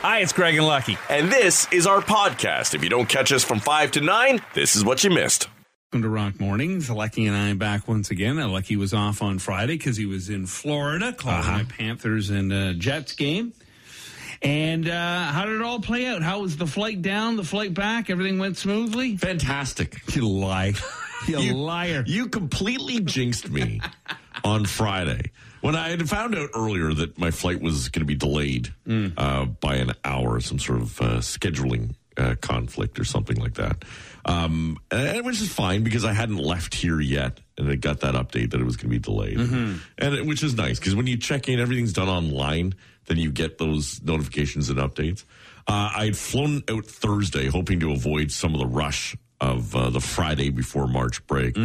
Hi, it's Greg and Lucky. And this is our podcast. If you don't catch us from 5 to 9, this is what you missed. Welcome to Rock Mornings. Lucky and I back once again. Lucky was off on Friday because he was in Florida calling Uh-huh. my Panthers and uh, Jets game. And uh, how did it all play out? How was the flight down, the flight back? Everything went smoothly? Fantastic. You lie. You, You- liar. You completely jinxed me on Friday. When I had found out earlier that my flight was going to be delayed uh, by an hour, some sort of uh, scheduling uh, conflict or something like that, um, and which is fine because I hadn't left here yet, and I got that update that it was going to be delayed, and it, which is nice because when you check in, everything's done online. Then you get those notifications and updates. Uh, I had flown out Thursday, hoping to avoid some of the rush of uh, the Friday before March break.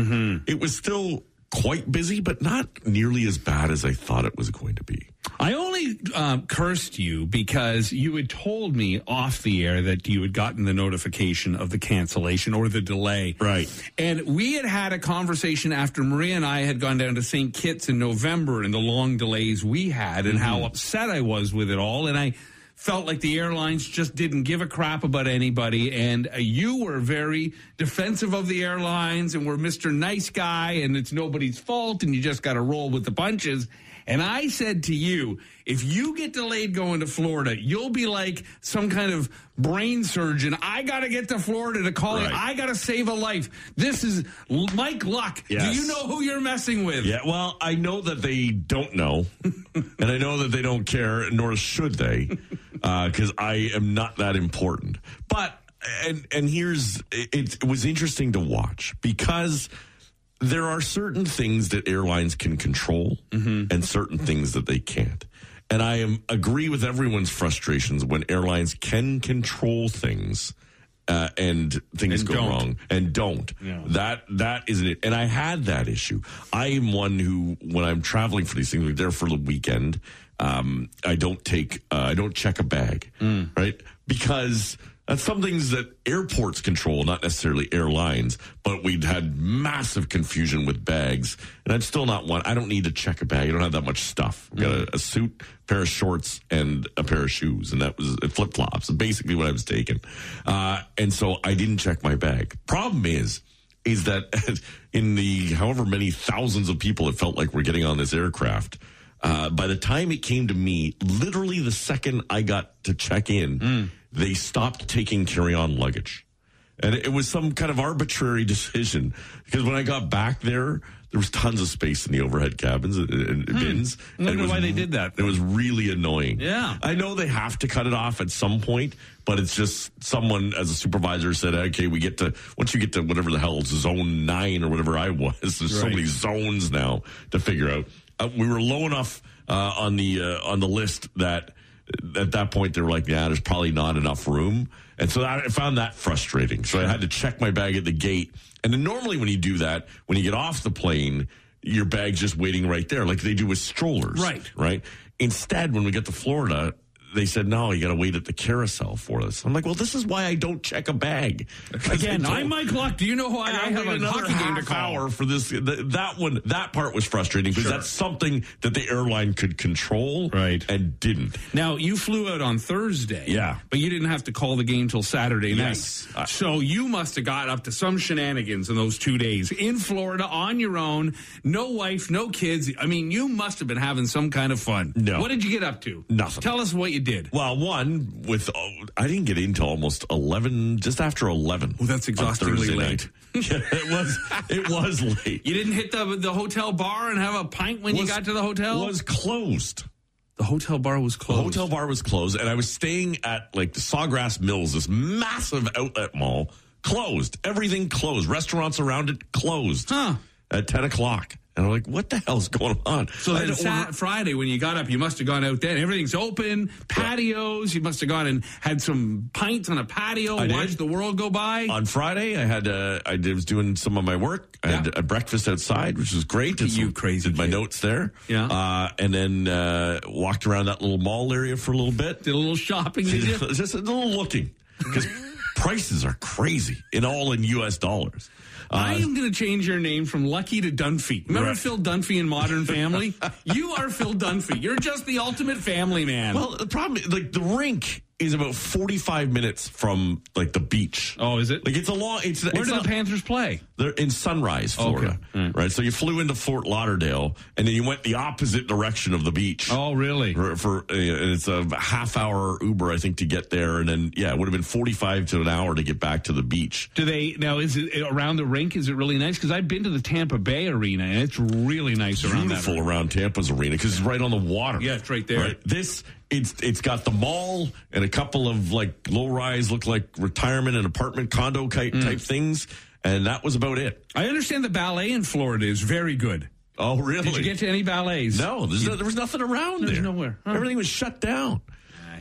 It was still quite busy, but not nearly as bad as I thought it was going to be. I only um, cursed you because you had told me off the air that you had gotten the notification of the cancellation or the delay. Right. And we had had a conversation after Maria and I had gone down to St. Kitts in November and the long delays we had and how upset I was with it all. And I felt like the airlines just didn't give a crap about anybody. And uh, you were very defensive of the airlines and were Mr. Nice Guy and it's nobody's fault and you just got to roll with the punches. And I said to you, if you get delayed going to Florida, you'll be like some kind of brain surgeon. I got to get to Florida to call it. I got to save a life. This is Mike Luck. Do you know who you're messing with? Yeah, well, I know that they don't know, and I know that they don't care, nor should they, uh, because I am not that important. But and and here's it, it was interesting to watch because there are certain things that airlines can control and certain things that they can't. And I am agree with everyone's frustrations when airlines can control things uh, and things And go don't. wrong and don't. Yeah. That that isn't it. And I had that issue. I am one who, when I'm traveling for these things, like there for the weekend, um, I don't take, uh, I don't check a bag, right? Because that's some things that airports control, not necessarily airlines. But we'd had massive confusion with bags, and I'm still not one. I don't need to check a bag. I don't have that much stuff. I've got a, a suit, pair of shorts, and a pair of shoes, and that was flip flops. Basically, what I was taking. Uh, and so I didn't check my bag. Problem is is that in the however many thousands of people it felt like we're getting on this aircraft, uh, by the time it came to me, literally the second I got to check in, they stopped taking carry on luggage. And it was some kind of arbitrary decision because when I got back there, there was tons of space in the overhead cabins and, and bins. I wonder was why they did that. It was really annoying. Yeah. I know they have to cut it off at some point, but it's just someone as a supervisor said, okay, we get to, once you get to whatever the hell, zone nine or whatever I was, there's so many zones now to figure out. Uh, we were low enough uh, on the uh, on the list that at that point they were like, yeah, there's probably not enough room. And so I found that frustrating. So I had to check my bag at the gate. And then normally when you do that, when you get off the plane, your bag's just waiting right there, like they do with strollers. Right. Right. Instead, when we get to Florida, they said, no, you got to wait at the carousel for this. I'm like, well, this is why I don't check a bag. Again, I'm Mike Luck. Do you know why I I have a hockey game to call? hour for this. Th- that one, that part was frustrating because that's something that the airline could control, Right. and didn't. Now you flew out on Thursday, Yeah. but you didn't have to call the game till Saturday Yes. night. so you must have got up to some shenanigans in those two days in Florida on your own, no wife, no kids. I mean, you must have been having some kind of fun. No. what did you get up to? Nothing. Tell us what you did. Well, one with oh, I didn't get into almost eleven, just after eleven. Well, that's on exhaustingly late. night. yeah, it was. It was late. You didn't hit the the hotel bar and have a pint when you got to the hotel. Was closed. the hotel bar was closed. The hotel bar was closed, and I was staying at like the Sawgrass Mills, this massive outlet mall, closed. Everything closed. Restaurants around it closed. Huh. At ten o'clock, and I'm like, "What the hell's going on?" So then Sat- Friday when you got up, you must have gone out then. Everything's open, patios. You must have gone and had some pints on a patio, I did. watched the world go by. on Friday, I had uh, I did, was doing some of my work. I had a breakfast outside, which was great. Did you some- crazy Did my kid. notes there. Yeah. Uh, and then uh, walked around that little mall area for a little bit. Did a little shopping, did you? Just a little looking because prices are crazy in all in U.S. dollars. I Uh, am going to change your name from Lucky to Dunphy. Remember Right. Phil Dunphy in Modern Family? you are Phil Dunphy. You're just the ultimate family man. well, the problem, like the rink is about 45 minutes from like the beach. Oh, is it? Like it's a long. It's Where it's do not- the Panthers play? They're in Sunrise, Florida, right? So you flew into Fort Lauderdale, and then you went the opposite direction of the beach. Oh, really? For, for uh, it's a half hour Uber, I think, to get there, and then yeah, it would have been forty five to an hour to get back to the beach. Do they now? Is it around the rink? Is it really nice? Because I've been to the Tampa Bay Arena and it's really nice around that. Beautiful around Tampa's arena because it's right on the water. Yeah, it's right there. This it's it's got the mall and a couple of like low rise, look like retirement and apartment condo type Mm. type things, and that was about it. I understand the ballet in Florida is very good. Oh, really? Did you get to any ballets? No, there's no, there was nothing around There's there. nowhere. Huh. Everything was shut down.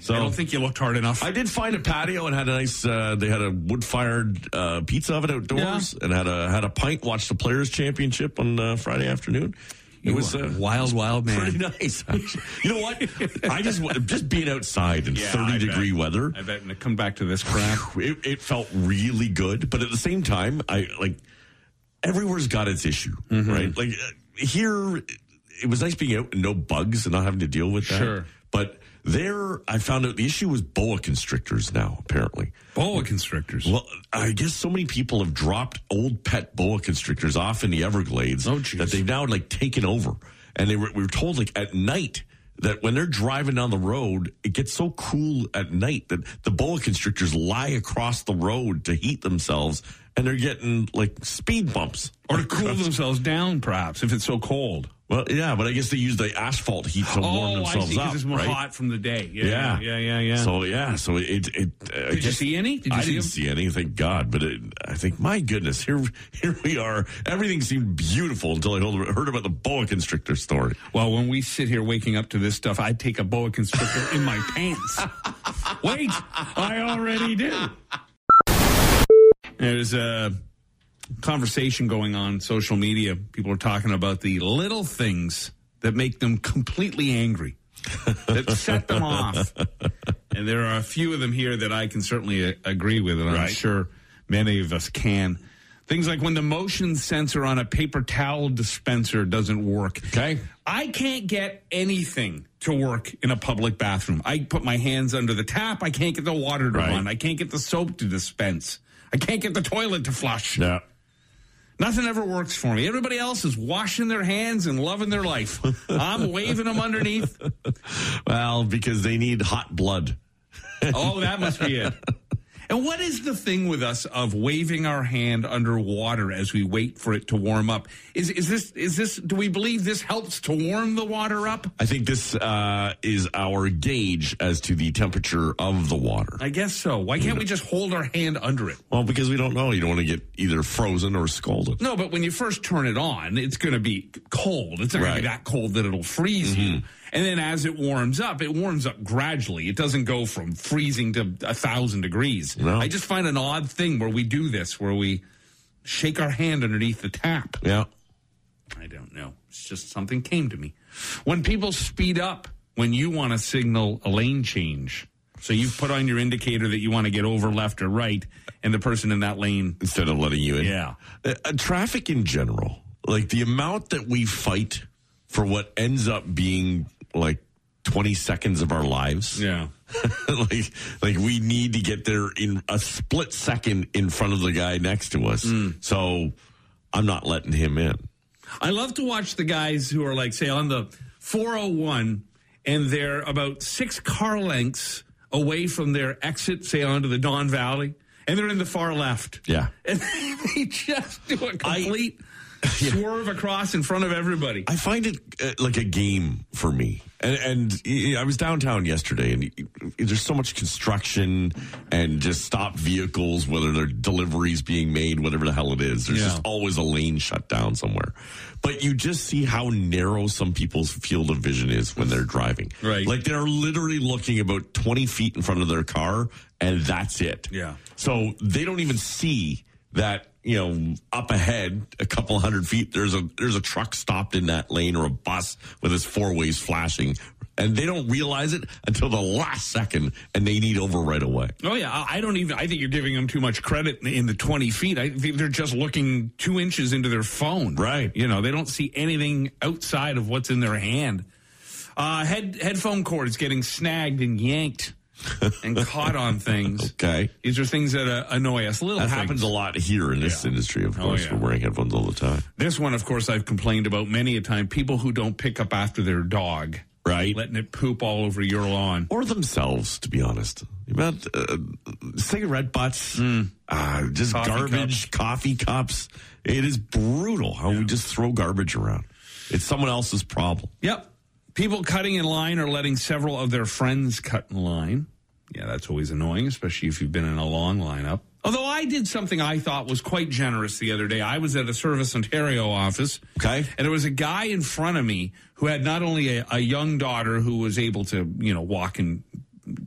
So I don't think you looked hard enough. I did find a patio and had a nice. Uh, they had a wood fired uh, pizza oven outdoors and had a had a pint. Watched the Players Championship on uh, Friday afternoon. It was uh, a wild, wild man. pretty nice. you know what? I just just being outside in Yeah, thirty I degree bet. weather. I bet. And come back to this crap. It, it felt really good, but at the same time, I like everywhere's got its issue, Mm-hmm. right? Like uh, here, it was nice being out and no bugs and not having to deal with that. Sure. But there, I found out the issue was boa constrictors now, apparently. Boa constrictors. Well, I guess so many people have dropped old pet boa constrictors off in the Everglades Oh, that they've now like taken over. And they were, we were told like at night that when they're driving down the road, it gets so cool at night that the boa constrictors lie across the road to heat themselves and they're getting like speed bumps. or to cool themselves down, perhaps, if it's so cold. Well, yeah, but I guess they use the asphalt heat to warm Oh, I themselves see. up. It's more right? hot from the day. Yeah, Yeah, yeah, yeah, yeah. So yeah, so it. it uh, I Did you see any? Did you I see didn't them? see any, thank God. But it, I think, my goodness, here here we are. Everything seemed beautiful until I heard, heard about the boa constrictor story. Well, when we sit here waking up to this stuff, I'd take a boa constrictor in my pants. Wait, I already do. There's a conversation going on social media. People are talking about the little things that make them completely angry, that set them off. And there are a few of them here that I can certainly uh, agree with, and I'm sure many of us can. Things like when the motion sensor on a paper towel dispenser doesn't work. Okay. I can't get anything to work in a public bathroom. I put my hands under the tap. I can't get the water to Right. run. I can't get the soap to dispense. I can't get the toilet to flush. Yeah. Nothing ever works for me. Everybody else is washing their hands and loving their life. I'm waving them underneath. Well, because they need hot blood. Oh, that must be it. And what is the thing with us of waving our hand underwater as we wait for it to warm up? Is is this is this do we believe this helps to warm the water up? I think this uh, is our gauge as to the temperature of the water. I guess so. Why can't we just hold our hand under it? Well, because we don't know. You don't want to get either frozen or scalded. No, but when you first turn it on, it's going to be cold. It's not going to be Right. that cold that it'll freeze you. And then as it warms up, it warms up gradually. It doesn't go from freezing to a thousand degrees. No. I just find an odd thing where we do this, where we shake our hand underneath the tap. Yeah. I don't know. It's just something came to me. When people speed up, when you want to signal a lane change, so you've put on your indicator that you want to get over left or right, and the person in that lane, Instead of letting you in. yeah. Uh, uh, traffic in general, like the amount that we fight for what ends up being like 20 seconds of our lives. Yeah. like, like we need to get there in a split second in front of the guy next to us. Hmm. So I'm not letting him in. I love to watch the guys who are like, say, on the 401 and they're about six car lengths away from their exit, say, onto the Don Valley, and they're in the far left. Yeah. And they just do a complete swerve across in front of everybody. I find it uh, like a game for me. And, and I was downtown yesterday, and there's so much construction and just stopped vehicles, whether they're deliveries being made, whatever the hell it is. There's Yeah. just always a lane shut down somewhere. But you just see how narrow some people's field of vision is when they're driving. Right. Like they're literally looking about 20 feet in front of their car, and that's it. Yeah. So they don't even see that you know up ahead a couple hundred feet there's a there's a truck stopped in that lane or a bus with its four ways flashing and they don't realize it until the last second and they need over right away Oh yeah, I don't even. I think you're giving them too much credit in the 20 feet. I think they're just looking two inches into their phone. Right. You know, they don't see anything outside of what's in their hand. Uh, head headphone cord is getting snagged and yanked and caught on things. Okay. These are things that uh, annoy us. Little That things. happens a lot here in this Yeah. industry, of Oh, course. yeah. We're wearing headphones all the time. This one, of course, I've complained about many a time. People who don't pick up after their dog, Right. letting it poop all over your lawn. or themselves, to be honest. About uh, cigarette butts, uh, just. Coffee garbage, coffee cups. It is brutal how we just throw garbage around. It's someone else's problem. Yep. People cutting in line or letting several of their friends cut in line. Yeah, that's always annoying, especially if you've been in a long lineup. Although I did something I thought was quite generous the other day. I was at a Service Ontario office. Okay. And there was a guy in front of me who had not only a, a young daughter who was able to, you know, walk and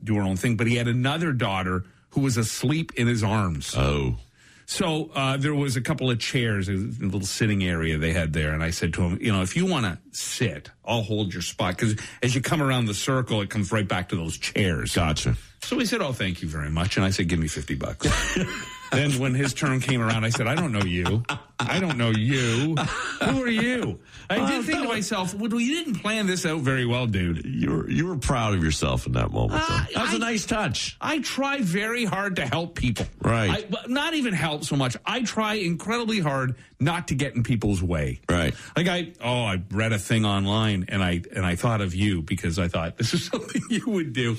do her own thing, but he had another daughter who was asleep in his arms. Oh, So uh, there was a couple of chairs, a little sitting area they had there, and I said to him, you know, if you want to sit, I'll hold your spot because as you come around the circle, it comes right back to those chairs. gotcha. So he said, "Oh, thank you very much," and I said, "Give me fifty bucks." then when his turn came around, I said, "I don't know you. I don't know you. Who are you?" I Uh, did think to myself, "Well, you didn't plan this out very well, dude." You were you were proud of yourself in that moment. though. Uh, that was a I- nice touch. I try very hard to help people. Right. I, but not even help so much. I try incredibly hard not to get in people's way. Right. Like I, oh, I read a thing online and I and I thought of you because I thought this is something you would do.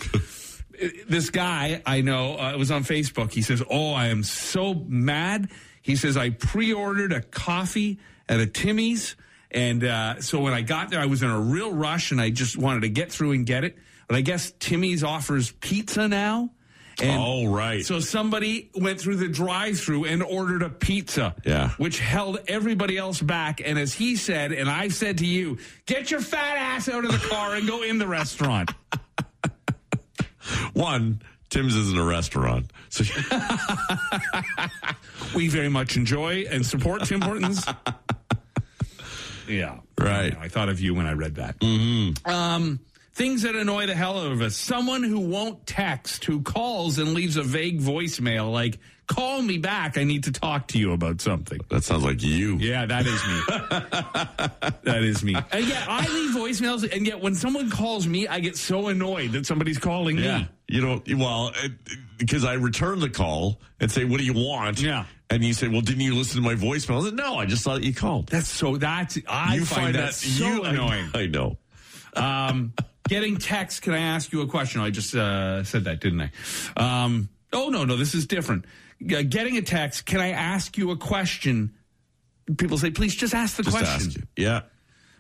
This guy I know uh, it was on Facebook. He says, "Oh, I am so mad." He says, "I pre-ordered a coffee at a Timmy's, and uh, so when I got there, I was in a real rush, and I just wanted to get through and get it. But I guess Timmy's offers pizza now." And Oh, right. So somebody went through the drive-through and ordered a pizza. Yeah. Which held everybody else back. And as he said, and I said to you, get your fat ass out of the car and go in the restaurant. One, Tim's isn't a restaurant, so we very much enjoy and support Tim Hortons. yeah. Right. I thought of you when I read that. Mm-hmm. Um, things that annoy the hell out of us. Someone who won't text, who calls and leaves a vague voicemail like, call me back. I need to talk to you about something. that sounds like you. Yeah, that is me. that is me. And yet I leave voicemails, and yet when someone calls me, I get so annoyed that somebody's calling Yeah. me. You don't, well, because I return the call and say, what do you want? Yeah. And you say, well, didn't you listen to my voicemail? I said, no, I just thought that you called. That's so. That's I you find, that, so you, I- annoying. I, know. Um, getting text. Can I ask you a question? I just uh, said that, didn't I? Um, oh no, no, this is different. Uh, getting a text. Can I ask you a question? People say, please just ask the Just question. ask. Yeah.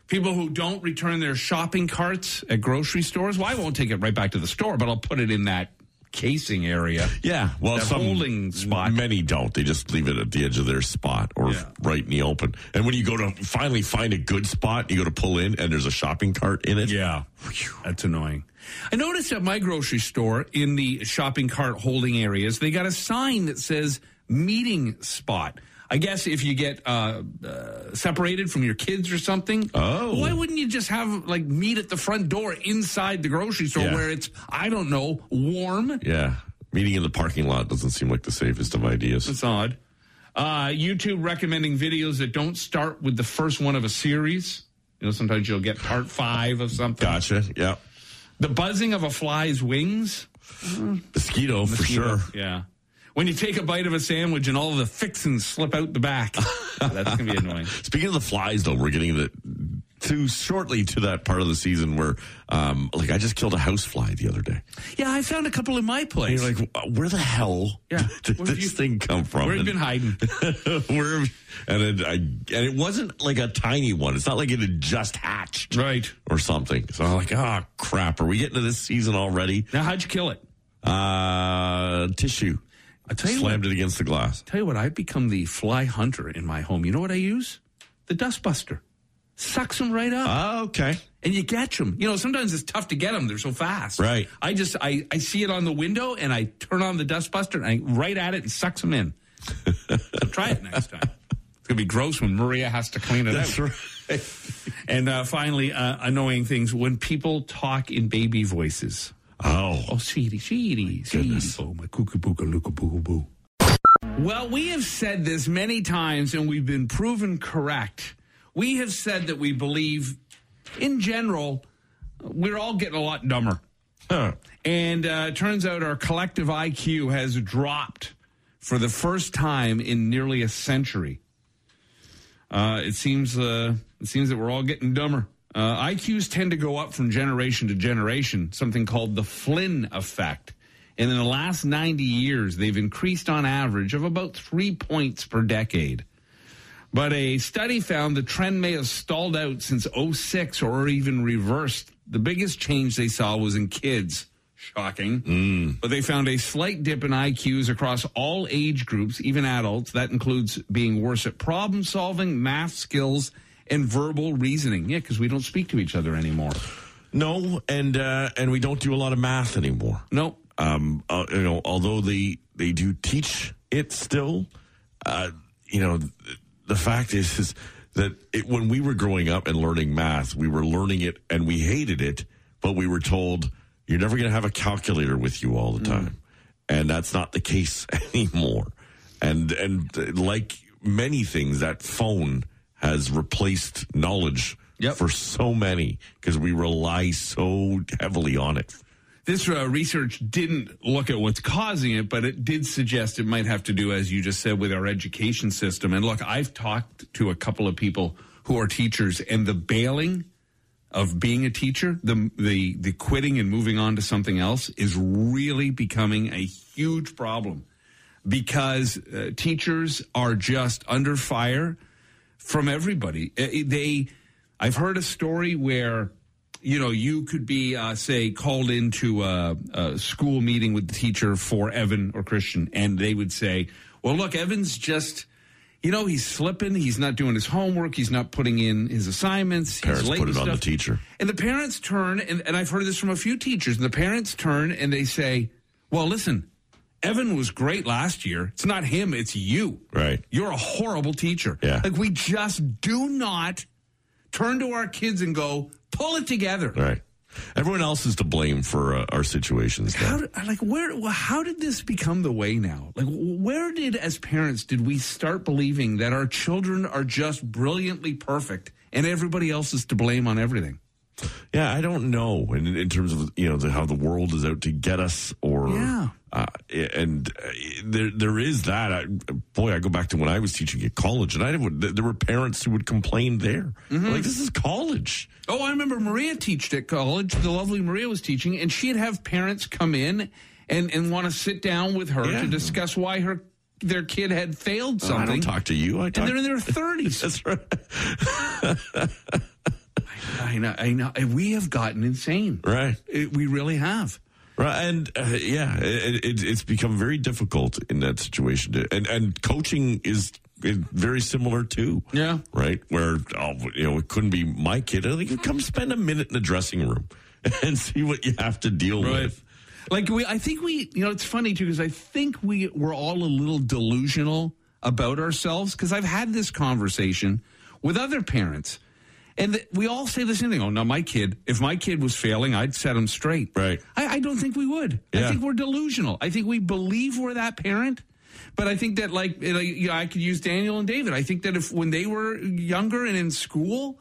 People who don't return their shopping carts at grocery stores. Well, I won't take it right back to the store, but I'll put it in that casing area. Yeah. Well, some holding spot. Many don't. They just leave it at the edge of their spot or Yeah. right in the open. And when you go to finally find a good spot, you go to pull in and there's a shopping cart in it. Yeah, that's annoying. I noticed at my grocery store in the shopping cart holding areas, they got a sign that says meeting spot. I guess if you get uh, uh, separated from your kids or something, Oh. why wouldn't you just have like meet at the front door inside the grocery store Yeah. where it's I don't know warm? Yeah. Meeting in the parking lot doesn't seem like the safest of ideas. It's odd. Uh, YouTube recommending videos that don't start with the first one of a series. You know, sometimes you'll get part five of something. Gotcha. Yeah. The buzzing of a fly's wings. Mosquito, for sure. Yeah. When you take a bite of a sandwich and all the fixins slip out the back. That's going to be annoying. Speaking of the flies, though, we're getting the to shortly to that part of the season where, um, like, I just killed a house fly the other day. Yeah, I found a couple in my And place. you're like, where the hell Yeah. did Where this you- thing come from? Where have you been hiding? where and it, I and it wasn't like a tiny one. It's not like it had just hatched Right. or something. So I'm like, oh crap, are we getting to this season already? Now, how'd you kill it? Uh, tissue. I tell you Slammed what, it against the glass. tell you what, I've become the fly hunter in my home. You know what I use? The dustbuster. Sucks them right up. Oh, okay. and you catch them. You know, sometimes it's tough to get them. They're so fast. Right. I just, I, I see it on the window and I turn on the dustbuster and I right at it and sucks them in. so try it next time. It's going to be gross when Maria has to clean it That's out. right. And uh, finally, uh, annoying things when people talk in baby voices. Oh, Oh, sweetie, sweetie, sweetie. Oh, my cuckoo, booka, looka, boo, boo. Well, we have said this many times and we've been proven correct. We have said that we believe, in general, we're all getting a lot dumber. Huh. And uh, it turns out our collective IQ has dropped for the first time in nearly a century. Uh, it seems uh, it seems that we're all getting dumber. Uh, IQs tend to go up from generation to generation, something called the Flynn effect. And in the last 90 years, they've increased on average of about three points per decade. But a study found the trend may have stalled out since 06 or even reversed. The biggest change they saw was in kids. Shocking. But they found a slight dip in IQs across all age groups, even adults. That includes being worse at problem solving, math skills, and verbal reasoning. Yeah, because we don't speak to each other anymore. No, and uh, and we don't do a lot of math anymore. Nope. Um, uh, you know, although they they do teach it still, uh, you know, th- the fact is is that it, when we were growing up and learning math, we were learning it and we hated it, but we were told you're never going to have a calculator with you all the time, and that's not the case anymore. And and uh, like many things, that phone has replaced knowledge Yep. for so many because we rely so heavily on it. This uh, research didn't look at what's causing it, but it did suggest it might have to do, as you just said, with our education system. And look, I've talked to a couple of people who are teachers, and the bailing of being a teacher, the the the quitting and moving on to something else, is really becoming a huge problem because uh, teachers are just under fire from everybody. Uh, They, I've heard a story where, you know, you could be, uh, say, called into a, a school meeting with the teacher for Evan or Christian, and they would say, "Well, look, Evan's just." You know, he's slipping. He's not doing his homework. He's not putting in his assignments. Parents he's late put it on the teacher. And the parents turn, and, and I've heard this from a few teachers, and the parents turn and they say, Well, listen, Evan was great last year. It's not him, it's you. Right. You're a horrible teacher. Yeah. Like, we just do not turn to our kids and go, pull it together. Right. Everyone else is to blame for uh, our situations. now. How did, like where how did this become the way now? Like where did as parents did we start believing that our children are just brilliantly perfect and everybody else is to blame on everything? Yeah, I don't know in, in terms of you know the, how the world is out to get us, or Yeah. uh, and uh, there there is that. I, boy, I go back to when I was teaching at college, and I would there were parents who would complain there, Mm-hmm. like this is college. Oh, I remember Maria teached at college. The lovely Maria was teaching, and she'd have parents come in and, and want to sit down with her Yeah. to discuss why her their kid had failed I something. don't talk to you. I and talk. they're in their thirties. That's right. I know. I know. We have gotten insane. Right. It, we really have. Right, and uh, yeah, it, it, it's become very difficult in that situation, to, and and coaching is, very similar too. Yeah. right. Where oh, you know it couldn't be my kid. I think come spend a minute in the dressing room and see what you have to deal with. Like we, I think we, you know, it's funny too because I think we we're all a little delusional about ourselves because I've had this conversation with other parents, and th- we all say the same thing. Oh, no, my kid. If my kid was failing, I'd set him straight. Right. I, I don't think we would. I think we're delusional. I think we believe we're that parent. But I think that, like, you know, you know, I could use Daniel and David. I think that if when they were younger and in school,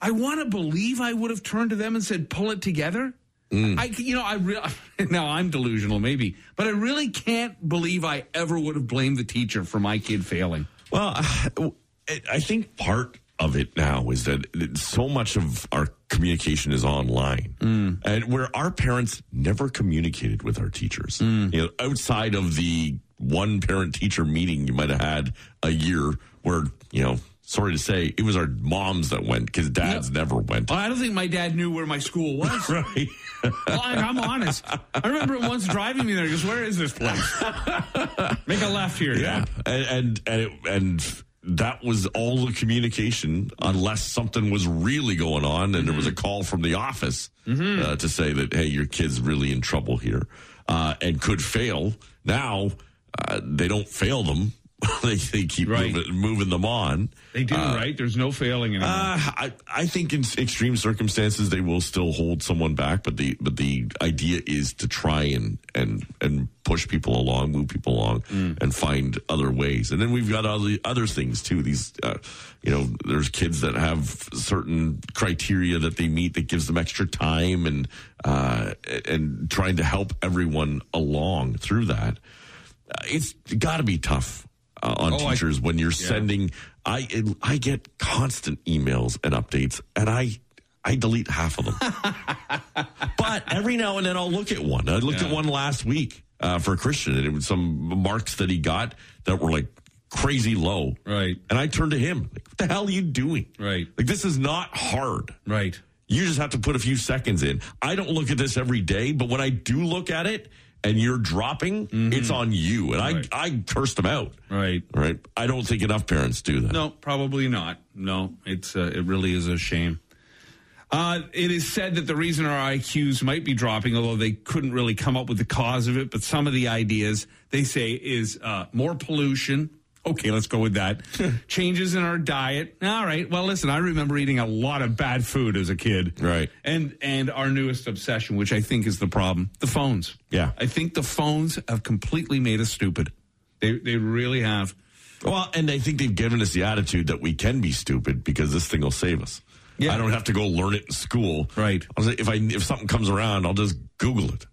I want to believe I would have turned to them and said, "Pull it together." Mm. I, you know, I re- now I'm delusional, maybe, but I really can't believe I ever would have blamed the teacher for my kid failing. Well, I- I think part of it now is that so much of our communication is online, mm. and where our parents never communicated with our teachers. Mm. You know, outside of the one parent teacher meeting you might have had a year, where you know, sorry to say, it was our moms that went because dads never went. I don't think my dad knew where my school was. Right. Well, I- I'm honest. I remember once driving me there. He goes, "Where is this place? Make a left here." Yeah, Dad." and and and, it, and that was all the communication, unless something was really going on, and there was a call from the office uh, to say that hey, your kid's really in trouble here, uh, and could fail. Now uh, they don't fail them; they, they keep Right. moving, moving them on. They do, right? There's no failing anymore. Uh, I, I think in extreme circumstances they will still hold someone back, but the but the idea is to try and and and push people along, move people along, Mm. and find other ways. And then we've got all the other things too. These, uh, you know, there's kids that have certain criteria that they meet that gives them extra time and uh, and trying to help everyone along through that. Uh, it's got to be tough uh, on Oh, I- teachers when you're sending. I I get constant emails and updates, and I I delete half of them. but every now and then I'll look at one. I looked at one last week uh, for Christian, and it was some marks that he got that were like crazy low. Right. And I turned to him, like, "What the hell are you doing? Right. Like this is not hard." Right. You just have to put a few seconds in. I don't look at this every day, but when I do look at it and you're dropping, it's on you. And Mm-hmm. Right. I, I cursed them out. Right. Right. I don't think enough parents do that. No, probably not. No, it's uh, it really is a shame. Uh, it is said that the reason our IQs might be dropping, although they couldn't really come up with the cause of it, but some of the ideas they say is uh, more pollution. Okay, let's go with that. Changes in our diet. All right. Well, listen, I remember eating a lot of bad food as a kid. Right. And and our newest obsession, which I think is the problem, the phones. Yeah. I think the phones have completely made us stupid. They they really have. Well, and I think they've given us the attitude that we can be stupid because this thing will save us. Yeah. I don't have to go learn it in school. Right. Say, if I if something comes around, I'll just Google it.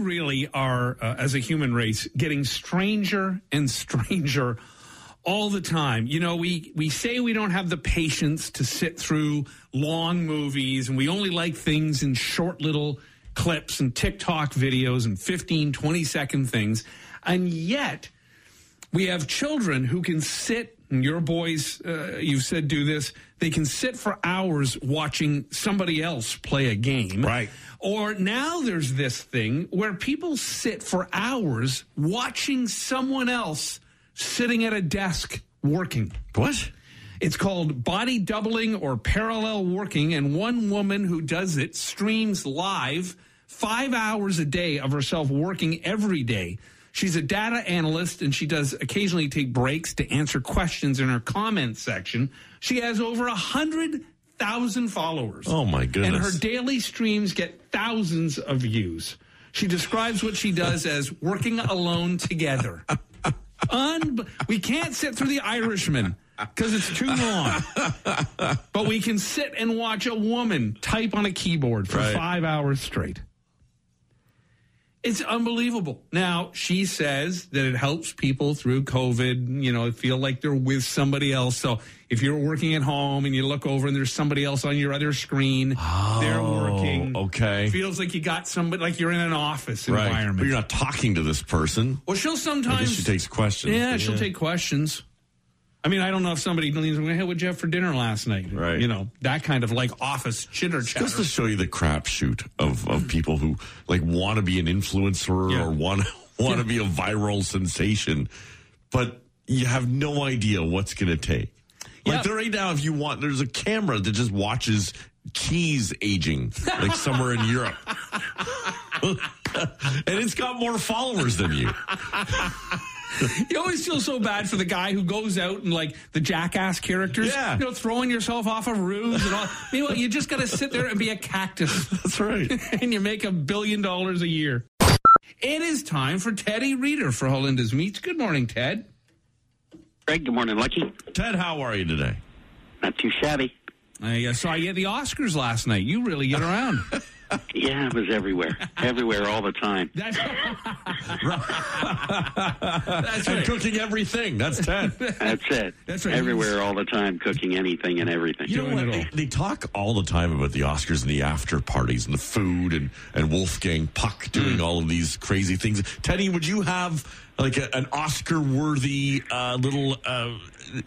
Really are, uh, as a human race, getting stranger and stranger all the time. You know, we, we say we don't have the patience to sit through long movies and we only like things in short little clips and TikTok videos and 15, 20 second things. And yet, we have children who can sit your boys uh, you've said do this they can sit for hours watching somebody else play a game Right. or now there's this thing where people sit for hours watching someone else sitting at a desk working What? it's called body doubling or parallel working, and one woman who does it streams live five hours a day of herself working every day. She's a data analyst and she does occasionally take breaks to answer questions in her comment section. She has over a hundred thousand followers. Oh, my goodness. And her daily streams get thousands of views. She describes what she does as working alone together. We can't sit through The Irishman because it's too long. but we can sit and watch a woman type on a keyboard for Right. five hours straight. It's unbelievable. Now, she says that it helps people through COVID, you know, feel like they're with somebody else. So if you're working at home and you look over and there's somebody else on your other screen, they're oh, working. Oh, okay. Feels like you got somebody, like you're in an office Right. environment. But you're not talking to this person. Well, she'll sometimes. she takes questions. Yeah, but she'll take questions. I mean, I don't know if somebody leans, hey, what'd you have for dinner last night? Right. You know, that kind of like office chitter chatter. Just to show you the crapshoot of, of people who like want to be an influencer Yeah. or want want to be a viral sensation, but you have no idea what's going to take. Like there right now, if you want, there's a camera that just watches cheese aging, like somewhere in Europe, and it's got more followers than you. you always feel so bad for the guy who goes out and like the jackass characters, Yeah. you know, throwing yourself off of roofs and all. Meanwhile, you just got to sit there and be a cactus That's right. and you make a billion dollars a year. It is time for Teddy Reader for Halenda's Meats. Good morning, Ted. Greg, good morning, Lucky. Ted, how are you today? Not too shabby. I uh, saw you at the Oscars last night. You really get around. Yeah, it was everywhere. everywhere all the time. That's, That's And cooking everything. That's Ted. That's it. That's right. Everywhere all the time, cooking anything and everything. You know what? They, they talk all the time about the Oscars and the after parties and the food and, and Wolfgang Puck doing Mm. all of these crazy things. Teddy, would you have like a, an Oscar worthy uh, little uh,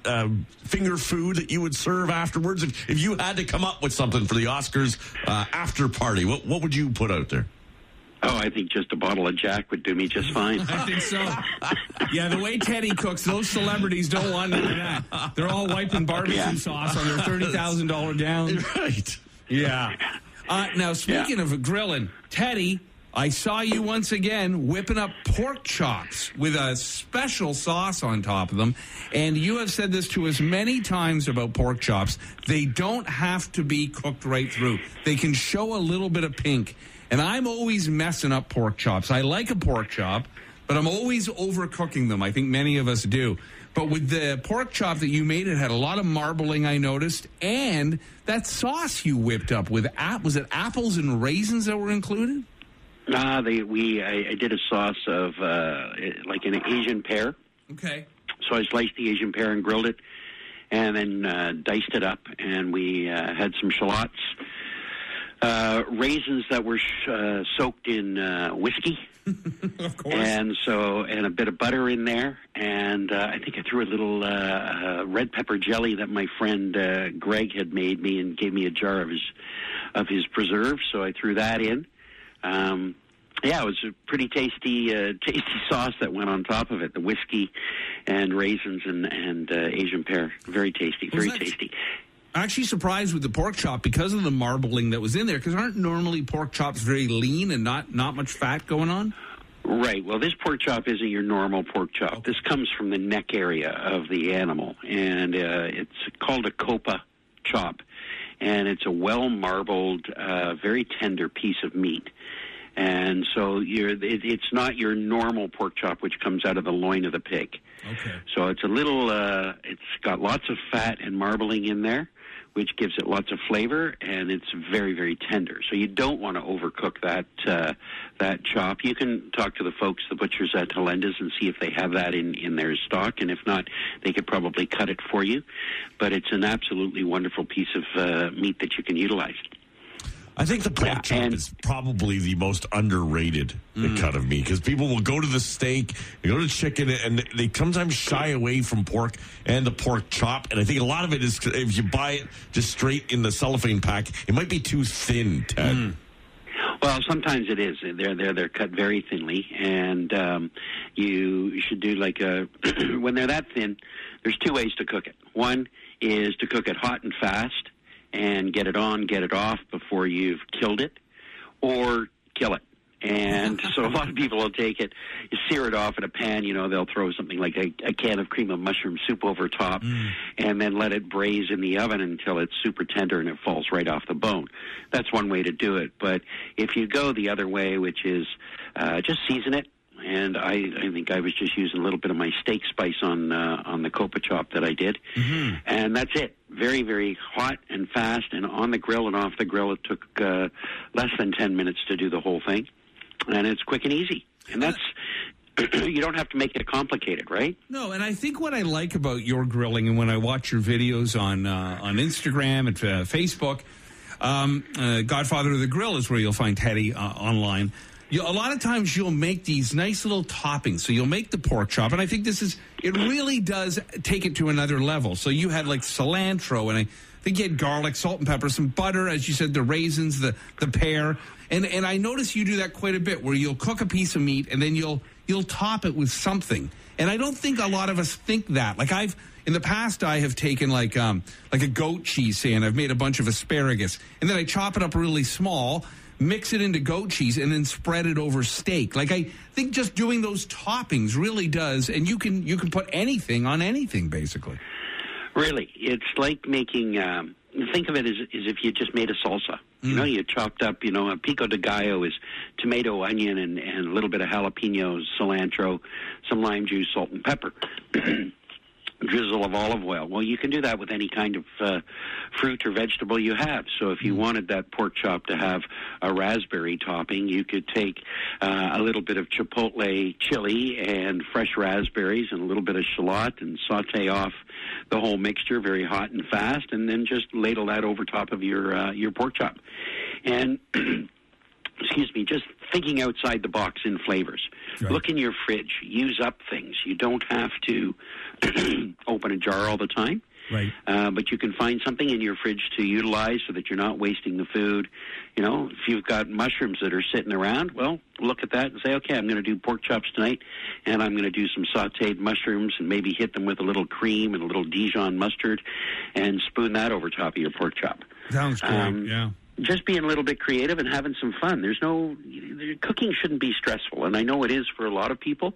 uh, finger food that you would serve afterwards? If, if you had to come up with something for the Oscars uh, after party, what, what would you put out there? Oh, I think just a bottle of Jack would do me just fine. I think so. Yeah, the way Teddy cooks, those celebrities don't want none of that. They're all wiping barbecue Yeah. sauce on their thirty thousand dollar gowns. Right. Yeah. Uh, now, speaking of grilling, Teddy, I saw you once again whipping up pork chops with a special sauce on top of them. And you have said this to us many times about pork chops. They don't have to be cooked right through, they can show a little bit of pink. and I'm always messing up pork chops. I like a pork chop, but I'm always overcooking them. I think many of us do. But with the pork chop that you made, it had a lot of marbling. I noticed, and that sauce you whipped up with was it apples and raisins that were included? Ah, they we I, I did a sauce of uh, like an Asian pear. Okay. So I sliced the Asian pear and grilled it, and then uh, diced it up, and we uh, had some shallots, uh, raisins that were sh- uh, soaked in uh, whiskey, of course. and so and a bit of butter in there, and uh, I think I threw a little uh, uh, red pepper jelly that my friend uh, Greg had made me and gave me a jar of his of his preserves, so I threw that in. Um, yeah, it was a pretty tasty, uh, tasty sauce that went on top of it. The whiskey and raisins and and uh, Asian pear, very tasty, very that- tasty. actually surprised with the pork chop because of the marbling that was in there. Because aren't normally pork chops very lean and not not much fat going on? Right. Well, this pork chop isn't your normal pork chop. This comes from the neck area of the animal, and uh, it's called a copa chop, and it's a well marbled, uh, very tender piece of meat. And so you're, it, it's not your normal pork chop, which comes out of the loin of the pig. Okay. So it's a little, uh, it's got lots of fat and marbling in there, which gives it lots of flavor, and it's very, very tender. So you don't want to overcook that uh, that chop. You can talk to the folks, the butchers at Halenda's, and see if they have that in in their stock, and if not, they could probably cut it for you. But it's an absolutely wonderful piece of uh, meat that you can utilize. I think the pork Yeah, chop and- is probably the most underrated cut of meat because people will go to the steak, they go to chicken, and they sometimes shy away from pork and the pork chop. And I think a lot of it is if you buy it just straight in the cellophane pack, it might be too thin, Ted. Well, sometimes it is. They're they're they're cut very thinly, and um, you should do like a when they're that thin. There's two ways to cook it. One is to cook it hot and fast, and get it on, get it off before you've killed it, or kill it. And so a lot of people will take it, you sear it off in a pan. You know, they'll throw something like a, a can of cream of mushroom soup over top, and then let it braise in the oven until it's super tender and it falls right off the bone. That's one way to do it. But if you go the other way, which is uh, just season it, and I, I think I was just using a little bit of my steak spice on uh, on the copa chop that I did, and that's it. Very very hot and fast, and on the grill and off the grill. It took uh, less than ten minutes to do the whole thing, and it's quick and easy. And that's you don't have to make it complicated, right? No, and I think what I like about your grilling, and when I watch your videos on uh, on Instagram and uh, Facebook, um, uh, Godfather of the Grill is where you'll find Teddy uh, online. You, a lot of times you'll make these nice little toppings. So you'll make the pork chop, and I think this is it. Really does take it to another level. So you had like cilantro, and I think you had garlic, salt and pepper, some butter, as you said, the raisins, the the pear, and and I notice you do that quite a bit, where you'll cook a piece of meat and then you'll you'll top it with something. And I don't think a lot of us think that. Like I've in the past, I have taken like um like a goat cheese, and I've made a bunch of asparagus, and then I chop it up really small, mix it into goat cheese, and then spread it over steak. Like I think just doing those toppings really does, and you can you can put anything on anything basically. Really, it's like making. Um, think of it as, as if you just made a salsa. You know, you chopped up. You know, a pico de gallo is tomato, onion, and, and a little bit of jalapenos, cilantro, some lime juice, salt, and pepper. drizzle of olive oil. Well, you can do that with any kind of uh, fruit or vegetable you have. So if you wanted that pork chop to have a raspberry topping, you could take uh, a little bit of chipotle chili and fresh raspberries and a little bit of shallot and saute off the whole mixture very hot and fast, and then just ladle that over top of your uh, your pork chop. And excuse me, just thinking outside the box in flavors. Right. Look in your fridge. Use up things. You don't have to open a jar all the time. Right. Uh, but you can find something in your fridge to utilize so that you're not wasting the food. You know, if you've got mushrooms that are sitting around, well, look at that and say, okay, I'm going to do pork chops tonight, and I'm going to do some sautéed mushrooms and maybe hit them with a little cream and a little Dijon mustard, and spoon that over top of your pork chop Sounds great. Um, yeah. Just being a little bit creative and having some fun. There's no cooking shouldn't be stressful, and I know it is for a lot of people.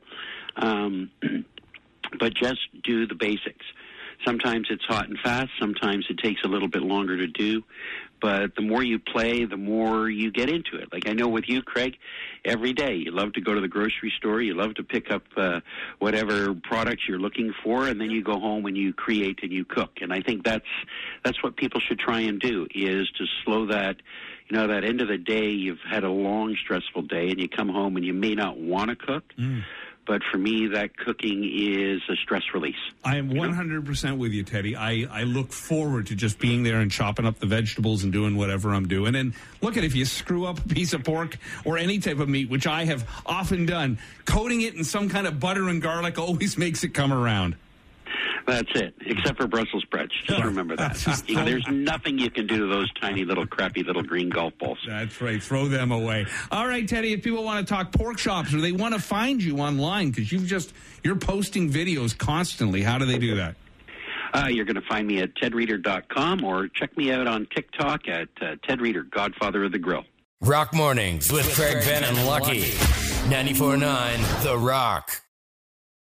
Um, but just do the basics. Sometimes it's hot and fast. Sometimes it takes a little bit longer to do. But the more you play, the more you get into it. Like I know with you, Craig, every day you love to go to the grocery store, you love to pick up uh, whatever products you're looking for, and then you go home and you create and you cook. And I think that's that's what people should try and do is to slow that. You know, that end of the day, you've had a long, stressful day, and you come home and you may not want to cook. Mm. But for me, that cooking is a stress release. I am 100% with you, Teddy. I, I look forward to just being there and chopping up the vegetables and doing whatever I'm doing. And look at if you screw up a piece of pork or any type of meat, which I have often done, coating it in some kind of butter and garlic always makes it come around. That's it, except for Brussels sprouts. Just remember that. You know, there's nothing you can do to those tiny little crappy little green golf balls. That's right. Throw them away. All right, Teddy. If people want to talk pork chops or they want to find you online because you've just you're posting videos constantly, how do they do that? Uh, you're going to find me at tedreader.com or check me out on TikTok at uh, Ted Reader, Godfather of the Grill. Rock Mornings with Craig Venn and Lucky. 94.9 The Rock.